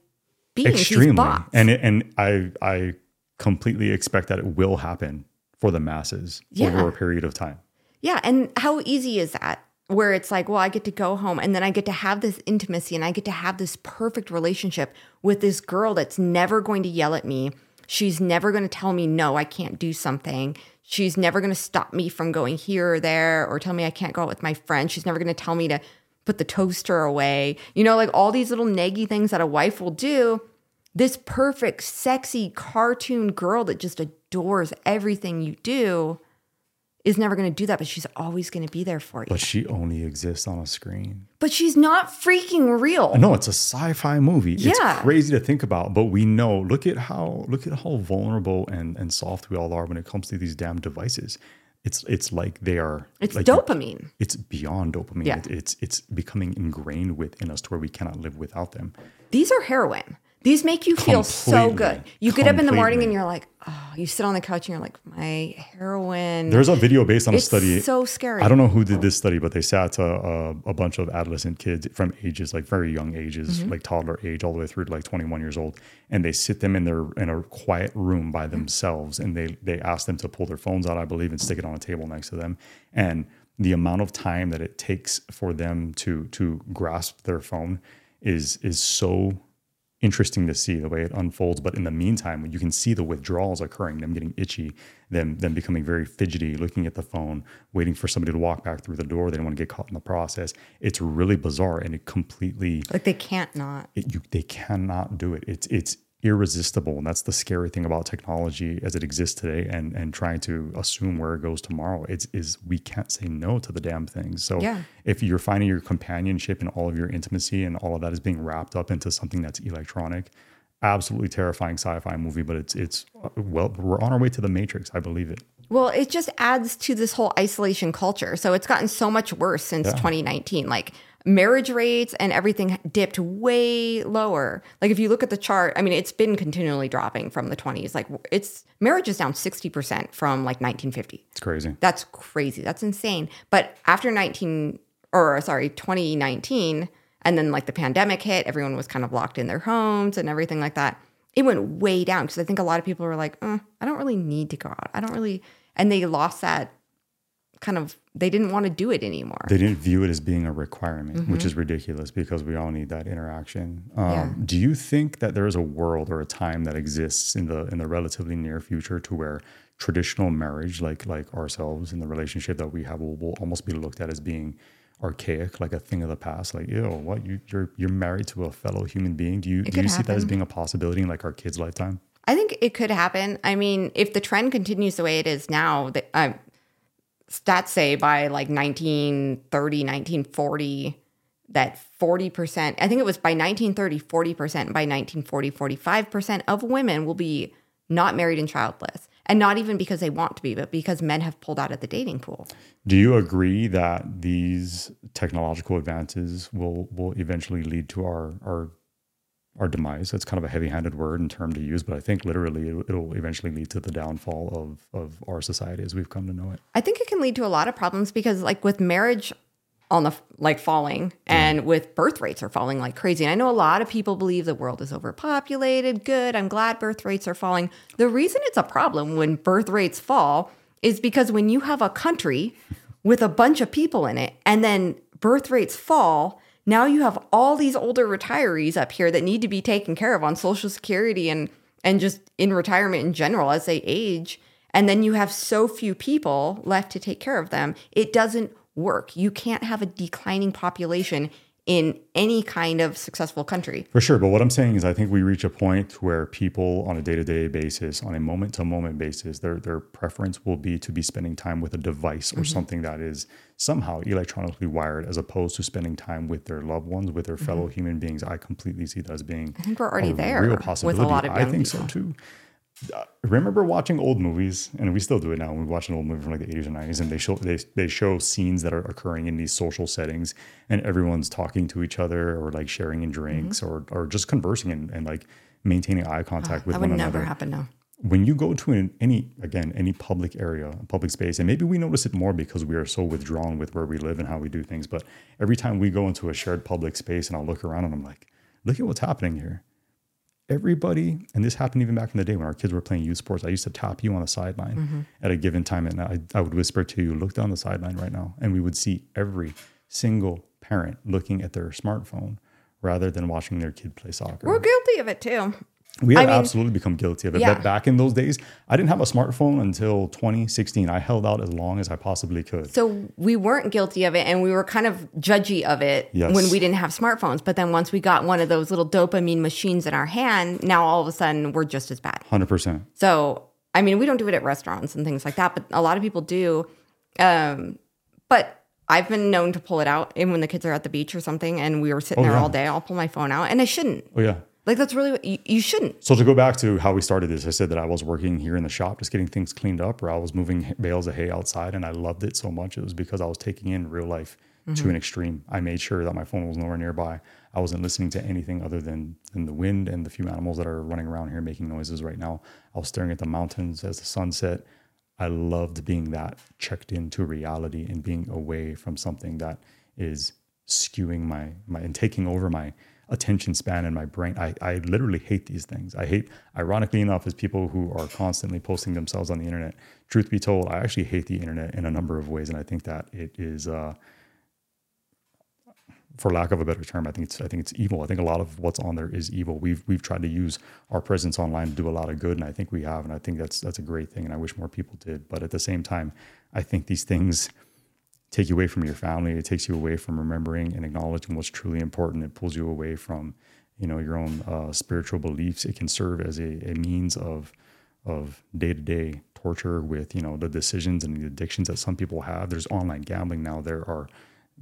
beings, Extremely. And it, and I I completely expect that it will happen for the masses Yeah. over a period of time. Yeah, and how easy is that? Where it's like, well, I get to go home and then I get to have this intimacy and I get to have this perfect relationship with this girl that's never going to yell at me. She's never going to tell me, no, I can't do something. She's never going to stop me from going here or there or tell me I can't go out with my friend. She's never going to tell me to put the toaster away. You know, like all these little naggy things that a wife will do. This perfect, sexy cartoon girl that just adores everything you do is never going to do that, but she's always going to be there for you. But she only exists on a screen. But she's not freaking real. No, it's a sci-fi movie. It's Yeah. crazy to think about, but we know. Look at how look at how vulnerable and and soft we all are when it comes to these damn devices. It's it's like they are. It's like dopamine. It's beyond dopamine. Yeah. It- it's it's becoming ingrained within us to where we cannot live without them. These are heroin. These make you feel so good. You get up in the morning and you're like, oh, you sit on the couch and you're like, my heroin. There's a video based on a study. it's so scary. I don't know who did this study, but they sat to uh, a bunch of adolescent kids from ages like very young ages, Mm-hmm. like toddler age, all the way through to like 21 years old, and they sit them in their in a quiet room by themselves, and they they ask them to pull their phones out, I believe, and stick it on a table next to them, and the amount of time that it takes for them to to grasp their phone is is so interesting to see the way it unfolds. But in the meantime, you can see the withdrawals occurring, them getting itchy, them them becoming very fidgety, looking at the phone, waiting for somebody to walk back through the door. They don't want to get caught in the process. It's really bizarre and it completely Like they can't not. it, you, they cannot do it. It's it's irresistible, and that's the scary thing about technology as it exists today, and and trying to assume where it goes tomorrow. It's is we can't say no to the damn things. So Yeah. if you're finding your companionship and all of your intimacy and all of that is being wrapped up into something that's electronic, absolutely terrifying sci-fi movie. But it's it's uh, well, we're on our way to the Matrix. I believe it. Well, it just adds to this whole isolation culture. So it's gotten so much worse since 2019. Like marriage rates and everything dipped way lower. Like if you look at the chart, I mean, it's been continually dropping from the 20s. Like it's marriage is down 60% from like 1950. It's crazy. That's crazy. That's insane. But after 19 or sorry, 2019 and then like the pandemic hit, everyone was kind of locked in their homes and everything like that. It went way down because I think a lot of people were like, uh, I don't really need to go out. I don't really and they lost that kind of they didn't want to do it anymore. They didn't view it as being a requirement, which is ridiculous because we all need that interaction. Um, Mm-hmm. Yeah. Do you think that there is a world or a time that exists in the in the relatively near future to where traditional marriage, like like ourselves in the relationship that we have, will, will almost be looked at as being archaic, like a thing of the past? Like, ew, what you you're you're married to a fellow human being? Do you do could you see that as being a possibility in like our kids' lifetime? I think it could happen. I mean, if the trend continues the way it is now, the, uh, stats say by like 1930, 1940, that 40%, I think it was by 1930, 40%, by 1940, 45% of women will be not married and childless. And not even because they want to be, but because men have pulled out of the dating pool. Do you agree that these technological advances will will eventually lead to our our our demise? That's kind of a heavy-handed word and term to use, but I think literally it, it'll eventually lead to the downfall of of our society as we've come to know it. I think it can lead to a lot of problems because, like, with marriage on the like falling and with birth rates are falling like crazy. And I know a lot of people believe the world is overpopulated. Good. I'm glad birth rates are falling. The reason it's a problem when birth rates fall is because when you have a country with a bunch of people in it and then birth rates fall, now you have all these older retirees up here that need to be taken care of on social security and and just in retirement in general as they age. And then you have so few people left to take care of them. It doesn't work. You can't have a declining population in any kind of successful country For sure, but what I'm saying is I think we reach a point where people on a day-to-day basis, on a moment-to-moment basis, their their preference will be to be spending time with a device or mm-hmm. something that is somehow electronically wired as opposed to spending time with their loved ones, with their mm-hmm. fellow human beings. I completely see that as being I think we're already there real possibility. with a lot of I think so people. Too. remember watching old movies, and we still do it now. We watch an old movie from like the 80s or 90s, and they show they, they show scenes that are occurring in these social settings, and everyone's talking to each other or like sharing in drinks mm-hmm. or or just conversing and, and like maintaining eye contact ah, with that one would another never happen now. when you go to an, any again any public area public space and maybe we notice it more because we are so withdrawn with where we live and how we do things but every time we go into a shared public space and i'll look around and i'm like look at what's happening here everybody and this happened even back in the day when our kids were playing youth sports i used to tap you on the sideline mm-hmm. at a given time and I, I would whisper to you look down the sideline right now and we would see every single parent looking at their smartphone rather than watching their kid play soccer We're guilty of it too. We have I mean- absolutely become guilty of it. Yeah. But back in those days, I didn't have a smartphone until 2016. I held out as long as I possibly could. So we weren't guilty of it and we were kind of judgy of it Yes. when we didn't have smartphones. But then once we got one of those little dopamine machines in our hand, now all of a sudden we're just as bad. 100%. So, I mean, we don't do it at restaurants and things like that, but a lot of people do. Um, but I've been known to pull it out, even when the kids are at the beach or something, and we were sitting Oh, there yeah. all day. I'll pull my phone out, and I shouldn't. Oh, yeah. Like that's really what you, you shouldn't. So to go back to how we started this, I said that I was working here in the shop, just getting things cleaned up, or I was moving bales of hay outside, and I loved it so much. It was because I was taking in real life to mm-hmm. an extreme. I made sure that my phone was nowhere nearby. I wasn't listening to anything other than, than the wind and the few animals that are running around here making noises right now. I was staring at the mountains as the sun set. I loved being that checked into reality and being away from something that is skewing my my and taking over my attention span in my brain. I, I literally hate these things. I hate ironically enough as people who are constantly posting themselves on the internet. Truth be told, I actually hate the internet in a number of ways. And I think that it is uh for lack of a better term, I think it's I think it's evil. I think a lot of what's on there is evil. We've we've tried to use our presence online to do a lot of good, and I think we have, and I think that's that's a great thing, and I wish more people did. But at the same time, I think these things take you away from your family. It takes you away from remembering and acknowledging what's truly important. It pulls you away from you know your own uh, spiritual beliefs. It can serve as a, a means of of day to day torture with you know the decisions and the addictions that some people have. There's online gambling now. There are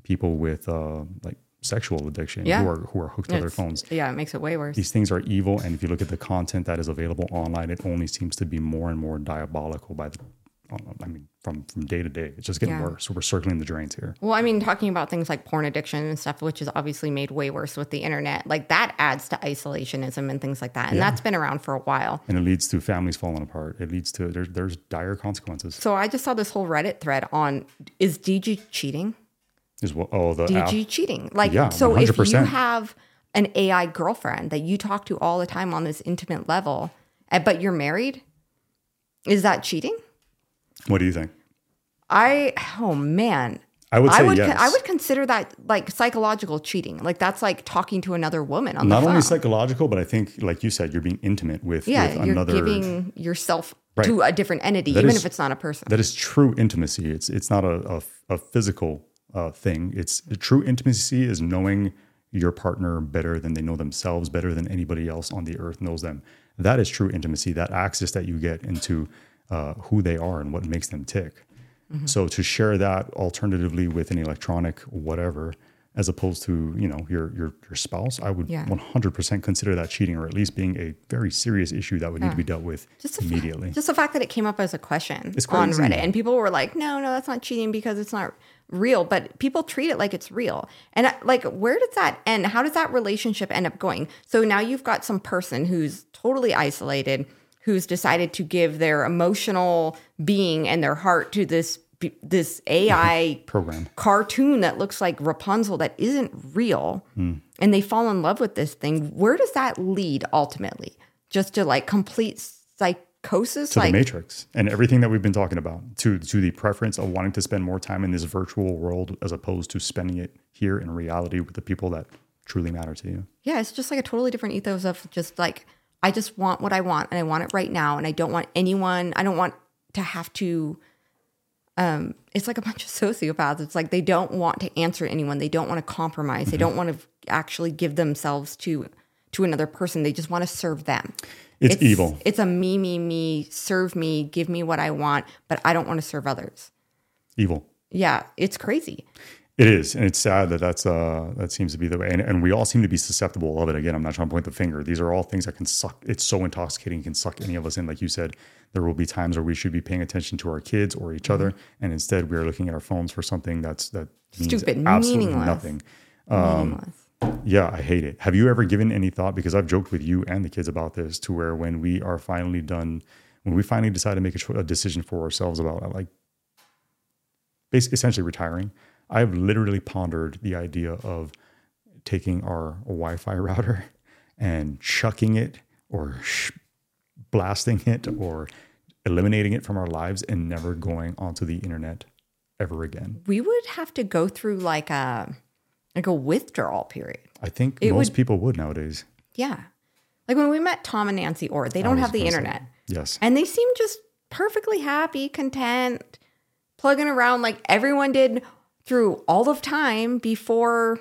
people with uh, like sexual addiction Yeah. who are who are hooked to their phones. Yeah, it makes it way worse. These things are evil, and if you look at the content that is available online, it only seems to be more and more diabolical. By the, I mean, from from day to day, it's just getting Yeah. worse. We're circling the drains here. Well, I mean, talking about things like porn addiction and stuff, which is obviously made way worse with the internet, like that adds to isolationism and things like that. And that's been around for a while. and it leads to families falling apart. It leads to there's there's dire consequences. So I just saw this whole Reddit thread on is Digi cheating? Is what oh the app, Digi cheating. Like, Yeah, so if you have an AI girlfriend that you talk to all the time on this intimate level, eh, but you're married, is that cheating? What do you think? I, oh man. I would say I would, yes. I would consider that like psychological cheating. Like that's like talking to another woman on Not only psychological, but I think like you said, you're being intimate with yeah, with you're another. giving yourself Right. to a different entity, That even is- if it's not a person. that is true intimacy. It's it's not a a, a physical uh, thing. It's true intimacy is knowing your partner better than they know themselves, better than anybody else on the earth knows them. That is true intimacy. That access that you get into uh, who they are and what makes them tick. Mm-hmm. So to share that alternatively with an electronic whatever, as opposed to you know your your your spouse, I would Yeah. 100% consider that cheating or at least being a very serious issue that would need to be dealt with Just immediately. Just the fact that it came up as a question on. Reddit, and people were like, "No, no, that's not cheating because it's not real." But people treat it like it's real, and like, where does that end? How does that relationship end up going? So now you've got some person who's totally isolated, who's decided to give their emotional being and their heart to this this AI Program. cartoon that looks like Rapunzel that isn't real and they fall in love with this thing, where does that lead ultimately? Just to like complete psychosis? to like the matrix and everything that we've been talking about to to the preference of wanting to spend more time in this virtual world as opposed to spending it here in reality with the people that truly matter to you yeah, it's just like a totally different ethos of just like I just want what I want and I want it right now and I don't want anyone I don't want to have to um it's like a bunch of sociopaths. It's like they don't want to answer anyone. They don't want to compromise. They Mm-hmm. don't want to actually give themselves to to another person. They just want to serve them. it's, evil It's a me, me, me, serve me, give me what I want, but I don't want to serve others. evil Yeah, it's crazy. It is, and it's sad that that's uh that seems to be the way, and, and we all seem to be susceptible of it. Again, I'm not trying to point the finger. These are all things that can suck. It's so intoxicating, can suck any of us in. Like you said, there will be times where we should be paying attention to our kids or each other, and instead we are looking at our phones for something that's that means Stupid, absolutely meaningless. nothing. Meaningless. Yeah, I hate it. Have you ever given any thought? Because I've joked with you and the kids about this, to where when we are finally done, when we finally decide to make a, a decision for ourselves about like, basically, essentially retiring, I've literally pondered the idea of taking our Wi-Fi router and chucking it or sh- blasting it or eliminating it from our lives and never going onto the internet ever again. We would have to go through like a like a withdrawal period. I think It most would- people would nowadays. Yeah. Like when we met Tom and Nancy Orr, they don't have the gonna say- internet. Yes. And they seem just perfectly happy, content, plugging around like everyone did through all of time before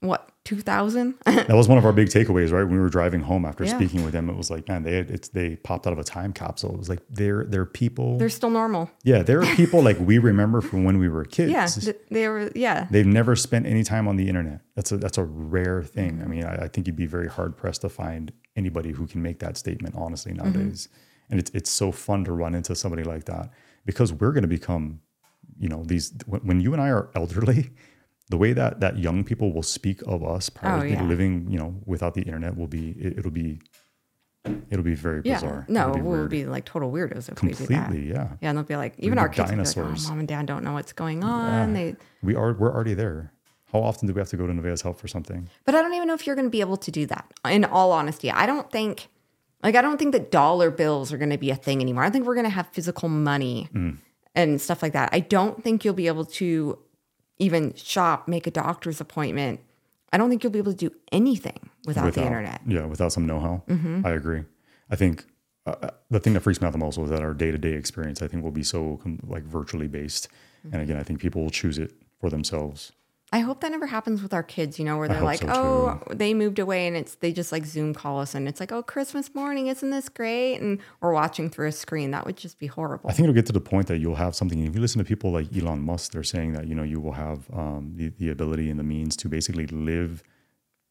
what, 2000? That was one of our big takeaways, right? When we were driving home after Yeah. speaking with them, it was like, man, they had, it's they popped out of a time capsule. It was like they're they're people. They're still normal. yeah, they're people like we remember from when we were kids. Yeah. th- They were, yeah. They've never spent any time on the internet. That's a that's a rare thing. I mean, I, I think you'd be very hard pressed to find anybody who can make that statement honestly mm-hmm. nowadays. And it's it's so fun to run into somebody like that because we're going to become, you know, these when, when you and I are elderly. The way that that young people will speak of us prior Oh, to yeah. living, you know, without the internet will be it, it'll be it'll be very Yeah. bizarre. No, It'll we'll be like total weirdos if we do that. completely, yeah. Yeah, and they'll be like, even be our kids will be like, oh, mom and dad don't know what's going on. They, We are we're already there. How often do we have to go to Nevaeh's help for something? but I don't even know if you're going to be able to do that. In all honesty, I don't think, like, I don't think that dollar bills are going to be a thing anymore. I think we're going to have physical money Mm. And stuff like that. I don't think you'll be able to even shop, make a doctor's appointment. I don't think you'll be able to do anything without, the internet. Mm-hmm. Yeah, without some know-how. I agree. I think uh, the thing that freaks me out the most was that our day-to-day experience, I think, will be so like virtually based. Mm-hmm. And again, I think people will choose it for themselves. I hope that never happens with our kids, you know, where they're like, so, oh, they moved away and it's they just like Zoom call us and it's like, oh, Christmas morning, isn't this great? And we're watching through a screen. That would just be horrible. I think it'll get to the point that you'll have something. If you listen to people like Elon Musk, they're saying that you know you will have um, the the ability and the means to basically live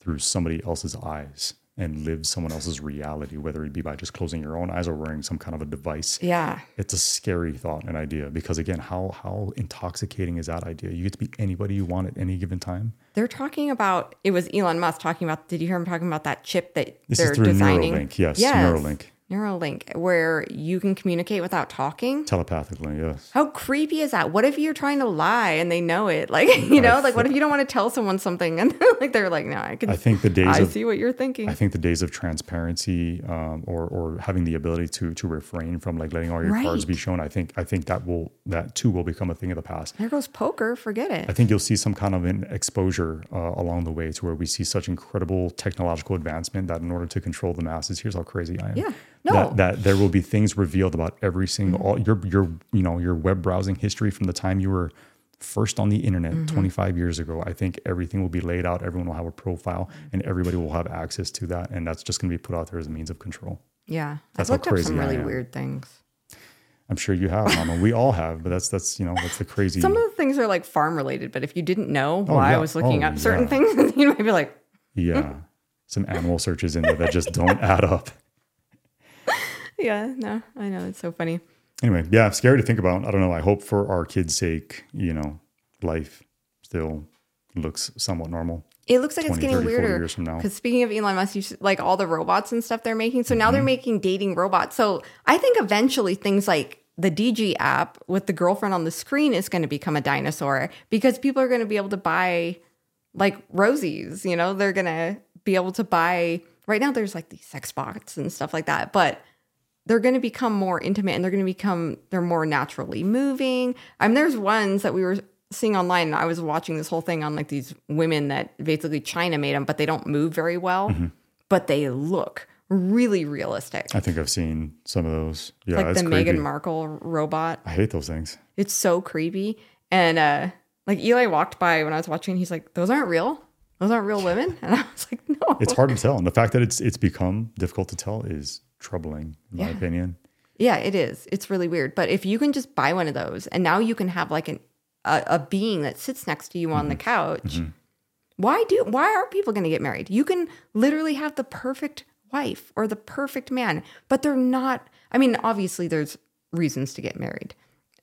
through somebody else's eyes and live someone else's reality, whether it be by just closing your own eyes or wearing some kind of a device. yeah. It's a scary thought and idea because again, how how intoxicating is that idea? You get to be anybody you want at any given time. They're talking about it was Elon Musk talking about did you hear him talking about that chip that This they're is through designing? Neuralink. Yes, Neuralink. Neuralink, where you can communicate without talking. Telepathically, yes. How creepy is that? What if you're trying to lie and they know it? Like, you know, like what if you don't want to tell someone something and like they're like, no, I can I think the days I of see what you're thinking. I think the days of transparency um, or or having the ability to to refrain from like letting all your cards be shown, I think I think that will that too will become a thing of the past. there goes poker, forget it. I think you'll see some kind of an exposure uh, along the way to where we see such incredible technological advancement that in order to control the masses, here's how crazy I am. Yeah. No. That, that there will be things revealed about every single all your your you know your web browsing history from the time you were first on the internet Mm-hmm. 25 years ago. I think everything will be laid out. Everyone will have a profile, and everybody will have access to that, and that's just going to be put out there as a means of control. yeah. That's I've looked up crazy some really weird things. I'm sure you have, Mama. we all have, but that's that's you know that's the crazy. Some of the things are like farm related, but if you didn't know Oh, why yeah. I was looking Oh, up certain yeah. things, you might be like, yeah, some animal searches in there that just don't add up. Yeah, no, I know. It's so funny. anyway, yeah, scary to think about. I don't know. I hope for our kids' sake, you know, life still looks somewhat normal. It looks like it's getting 30, weirder. years from now. Because speaking of Elon Musk, you should, like all the robots and stuff they're making. So now Mm-hmm. they're making dating robots. So I think eventually things like the Digi app with the girlfriend on the screen is going to become a dinosaur because people are going to be able to buy like rosies. You know, they're going to be able to buy. Right now, there's like these sex bots and stuff like that, but they're going to become more intimate and they're going to become they're more naturally moving. I mean, there's ones that we were seeing online. And I was watching this whole thing on like these women that basically China made them, but they don't move very well, Mm-hmm. but they look really realistic. I think I've seen some of those. Yeah, like the creepy. Meghan Markle robot. I hate those things. It's so creepy. And uh like Eli walked by when I was watching, he's like, "Those aren't real. Those aren't real women." And I was like, "No." It's hard to tell, and the fact that it's it's become difficult to tell is troubling, in my opinion. Yeah, it is. It's really weird. But if you can just buy one of those and now you can have like an a, a being that sits next to you on the couch. Why do why are people going to get married? You can literally have the perfect wife or the perfect man, but they're not. I mean, obviously, there's reasons to get married.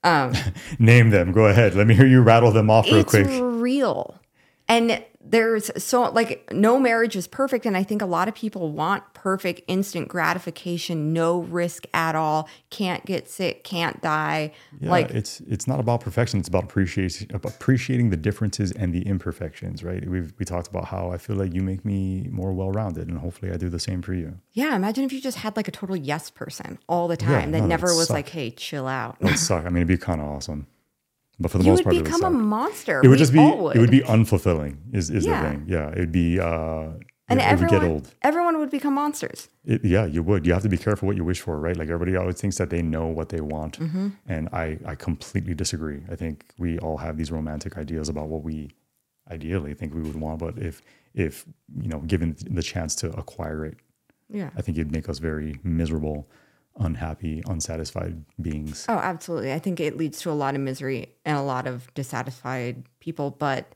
Um, Name them. Go ahead. Let me hear you rattle them off real it's quick. real and there's so like no marriage is perfect and i think a lot of people want perfect instant gratification no risk at all can't get sick can't die Yeah, like it's it's not about perfection. It's about appreciating appreciating the differences and the imperfections. Right. We've we talked about how I feel like you make me more well rounded, and hopefully I do the same for you. yeah imagine if you just had like a total yes person all the time that no, never was suck. like hey chill out would suck. I mean, it'd be kind of awesome, but for the you most would part, it would become a monster it would We just be all it would be unfulfilling. Is is Yeah. the thing? Yeah, it'd be. uh and it, it would get everyone old. everyone would become monsters It, yeah, you would. You have to be careful what you wish for, right? Like everybody always thinks that they know what they want, Mm-hmm. and I I completely disagree. I think we all have these romantic ideas about what we ideally think we would want, but if if you know given the chance to acquire it, yeah I think it'd make us very miserable, unhappy, unsatisfied beings. Oh, absolutely. I think it leads to a lot of misery and a lot of dissatisfied people, but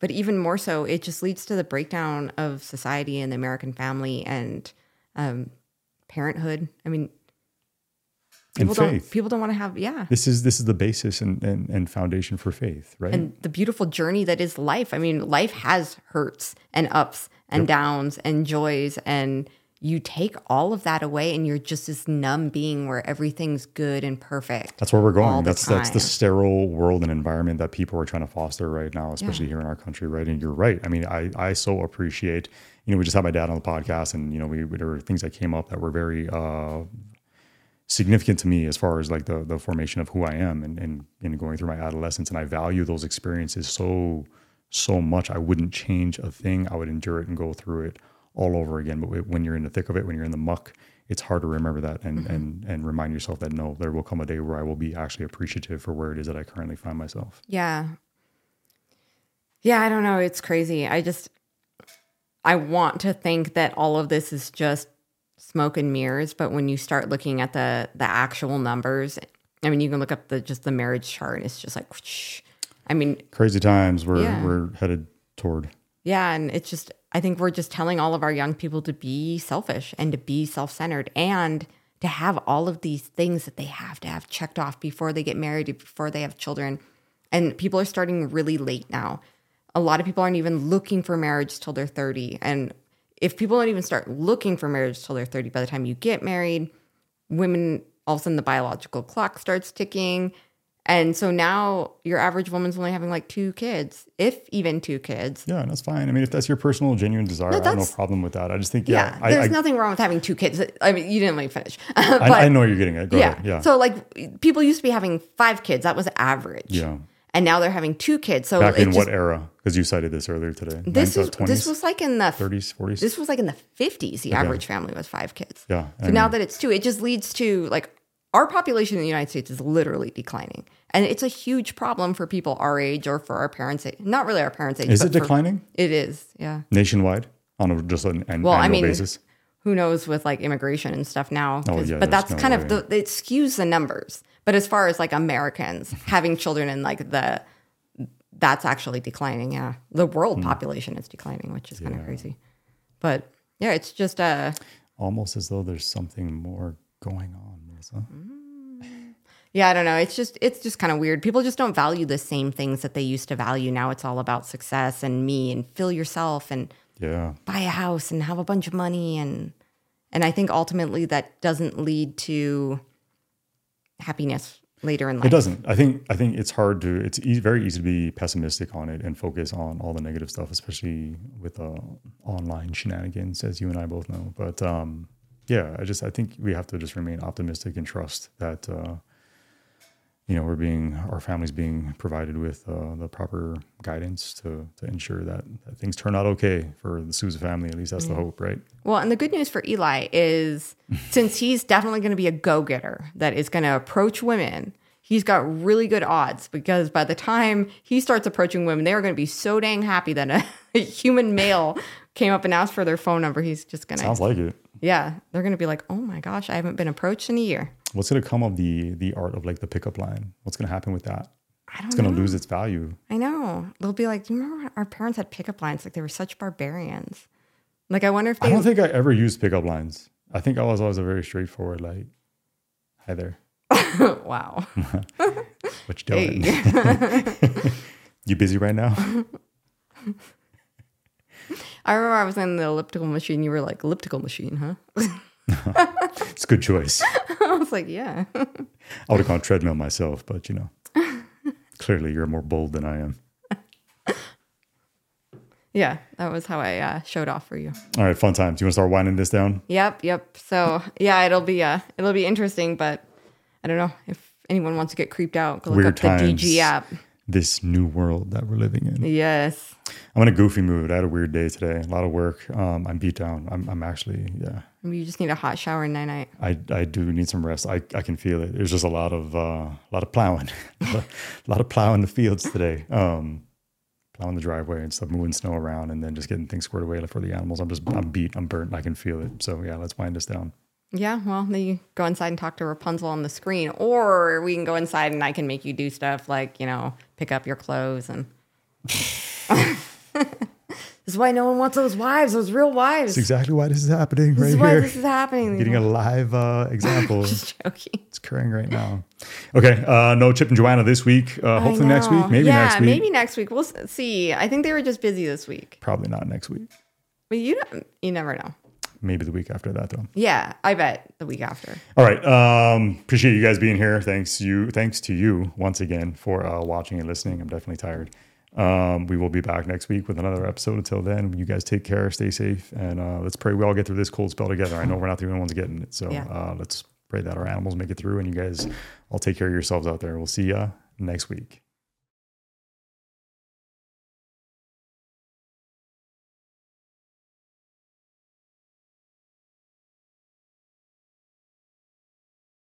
but even more so, it just leads to the breakdown of society and the American family and um, parenthood. I mean, And people don't people don't want to have yeah. This is this is the basis and, and, and foundation for faith, right? And the beautiful journey that is life. I mean, life has hurts and ups and downs and joys and you take all of that away and you're just this numb being where everything's good and perfect. That's where we're going. the That's that's the sterile world and environment that people are trying to foster right now, especially here in our country, right? And you're right. I mean, I I so appreciate. You know, we just had my dad on the podcast, and you know, we there were things that came up that were very uh, significant to me as far as like the the formation of who I am and and, and going through my adolescence. And I value those experiences so so much. I wouldn't change a thing. I would endure it and go through it all over again. But when you're in the thick of it, when you're in the muck, it's hard to remember that and mm-hmm. and and remind yourself that no, there will come a day where I will be actually appreciative for where it is that I currently find myself. Yeah. Yeah, I don't know. It's crazy. I just, I want to think that all of this is just smoke and mirrors, but when you start looking at the the actual numbers, I mean, you can look up the just the marriage chart, and it's just like, whoosh. I mean, Crazy times we're Yeah. we're headed toward. yeah, and it's just I think we're just telling all of our young people to be selfish and to be self-centered and to have all of these things that they have to have checked off before they get married, before they have children. And people are starting really late now. A lot of people aren't even looking for marriage till they're 30. And if people don't even start looking for marriage till they're 30, by the time you get married, women all of a sudden the biological clock starts ticking. And so now your average woman's only having like two kids, if even two kids. Yeah, and that's fine. I mean, if that's your personal, genuine desire, I have no problem with that. I just think, yeah, Yeah, there's I, nothing wrong with having two kids. I mean, you didn't let me finish. but I, I know you're getting it. Go yeah. ahead. Yeah. So like people used to be having five kids. That was average. Yeah. And now they're having two kids. So Back in just, what era? Because you cited this earlier today. this is 20s, this was like in the 30s, 40s. this was like in the 50s the average family was five kids. Yeah, So I now mean- that it's two, it just leads to like our population in the United States is literally declining. And it's a huge problem for people our age or for our parents' age. Not really our parents' age. is it for- declining It is, yeah. nationwide on a, just an, an Well, I annual mean, basis? who knows with like immigration and stuff now. Oh, yeah, but that's no kind way. of the it skews the numbers. But as far as like Americans having children and like the that's actually declining. Yeah, the world Hmm. population is declining, which is kind of crazy. But yeah, it's just uh Almost as though there's something more going on, Melissa. yeah, I don't know. It's just it's just kind of weird. People just don't value the same things that they used to value. Now it's all about success and me and fill yourself and Yeah. buy a house and have a bunch of money and and I think ultimately that doesn't lead to happiness later in life. It doesn't. I think. I think it's hard to. It's e- very easy to be pessimistic on it and focus on all the negative stuff, especially with uh, online shenanigans, as you and I both know. But um, yeah, I just I think we have to just remain optimistic and trust that uh, you know we're being our families being provided with uh, the proper guidance to to ensure that, that things turn out okay for the Souza family. At least that's the hope, right? Well, and the good news for Eli is since he's definitely going to be a go-getter that is going to approach women, he's got really good odds because by the time he starts approaching women, they are going to be so dang happy that a, a human male came up and asked for their phone number. He's just going to Sounds like it. Yeah, they're to be like, "Oh my gosh, I haven't been approached in a year." What's to come of the the art of like the pickup line? What's to happen with that? I don't It's know. to lose its value. I know. They'll be like, do you remember when our parents had pickup lines? Like they were such barbarians. Like I wonder if I don't think I ever used pickup lines. I think I was always a very straightforward, like, hi there. wow. What you doing? You busy right now? I remember I was in the elliptical machine. You were like, elliptical machine, huh? It's a good choice. I was like, yeah. I would have gone treadmill myself, but you know, clearly you're more bold than I am. yeah. That was how I uh, showed off for you. All right, fun times. You want to start winding this down? Yep, yep. So yeah, it'll be uh it'll be interesting, but I don't know if anyone wants to get creeped out. Go look Weird up the times. Digi app. This new world that we're living in. Yes. I'm in a goofy mood. I had a weird day today. A lot of work. Um, I'm beat down. I'm, I'm actually, yeah. You just need a hot shower and night night. I, I do need some rest. I, I can feel it. There's just a lot of uh, a lot of plowing, a lot of plowing the fields today. Um, plowing the driveway and stuff, moving snow around, and then just getting things squared away for the animals. I'm just I'm beat. I'm burnt. I can feel it. So yeah, let's wind this down. Yeah, well, then you go inside and talk to Rapunzel on the screen, or we can go inside and I can make you do stuff like, you know, pick up your clothes and. this is why no one wants those wives, those real wives. That's exactly why this is happening this right is why here. this is happening. Getting a live uh, example. Just joking. it's occurring right now. Okay, uh, no Chip and Joanna this week. Uh, hopefully next week. Maybe yeah, next week. maybe next week. We'll see. I think they were just busy this week, Probably not next week. but you don't, you never know. Maybe the week after that though. Yeah, I bet the week after. All right. Um, appreciate you guys being here. Thanks you. Thanks to you once again for uh, watching and listening. I'm definitely tired. Um, we will be back next week with another episode. Until then, you guys take care, stay safe, and uh, let's pray we all get through this cold spell together. I know we're not the only ones getting it, so Yeah. uh, let's pray that our animals make it through, and you guys all take care of yourselves out there. We'll see ya next week.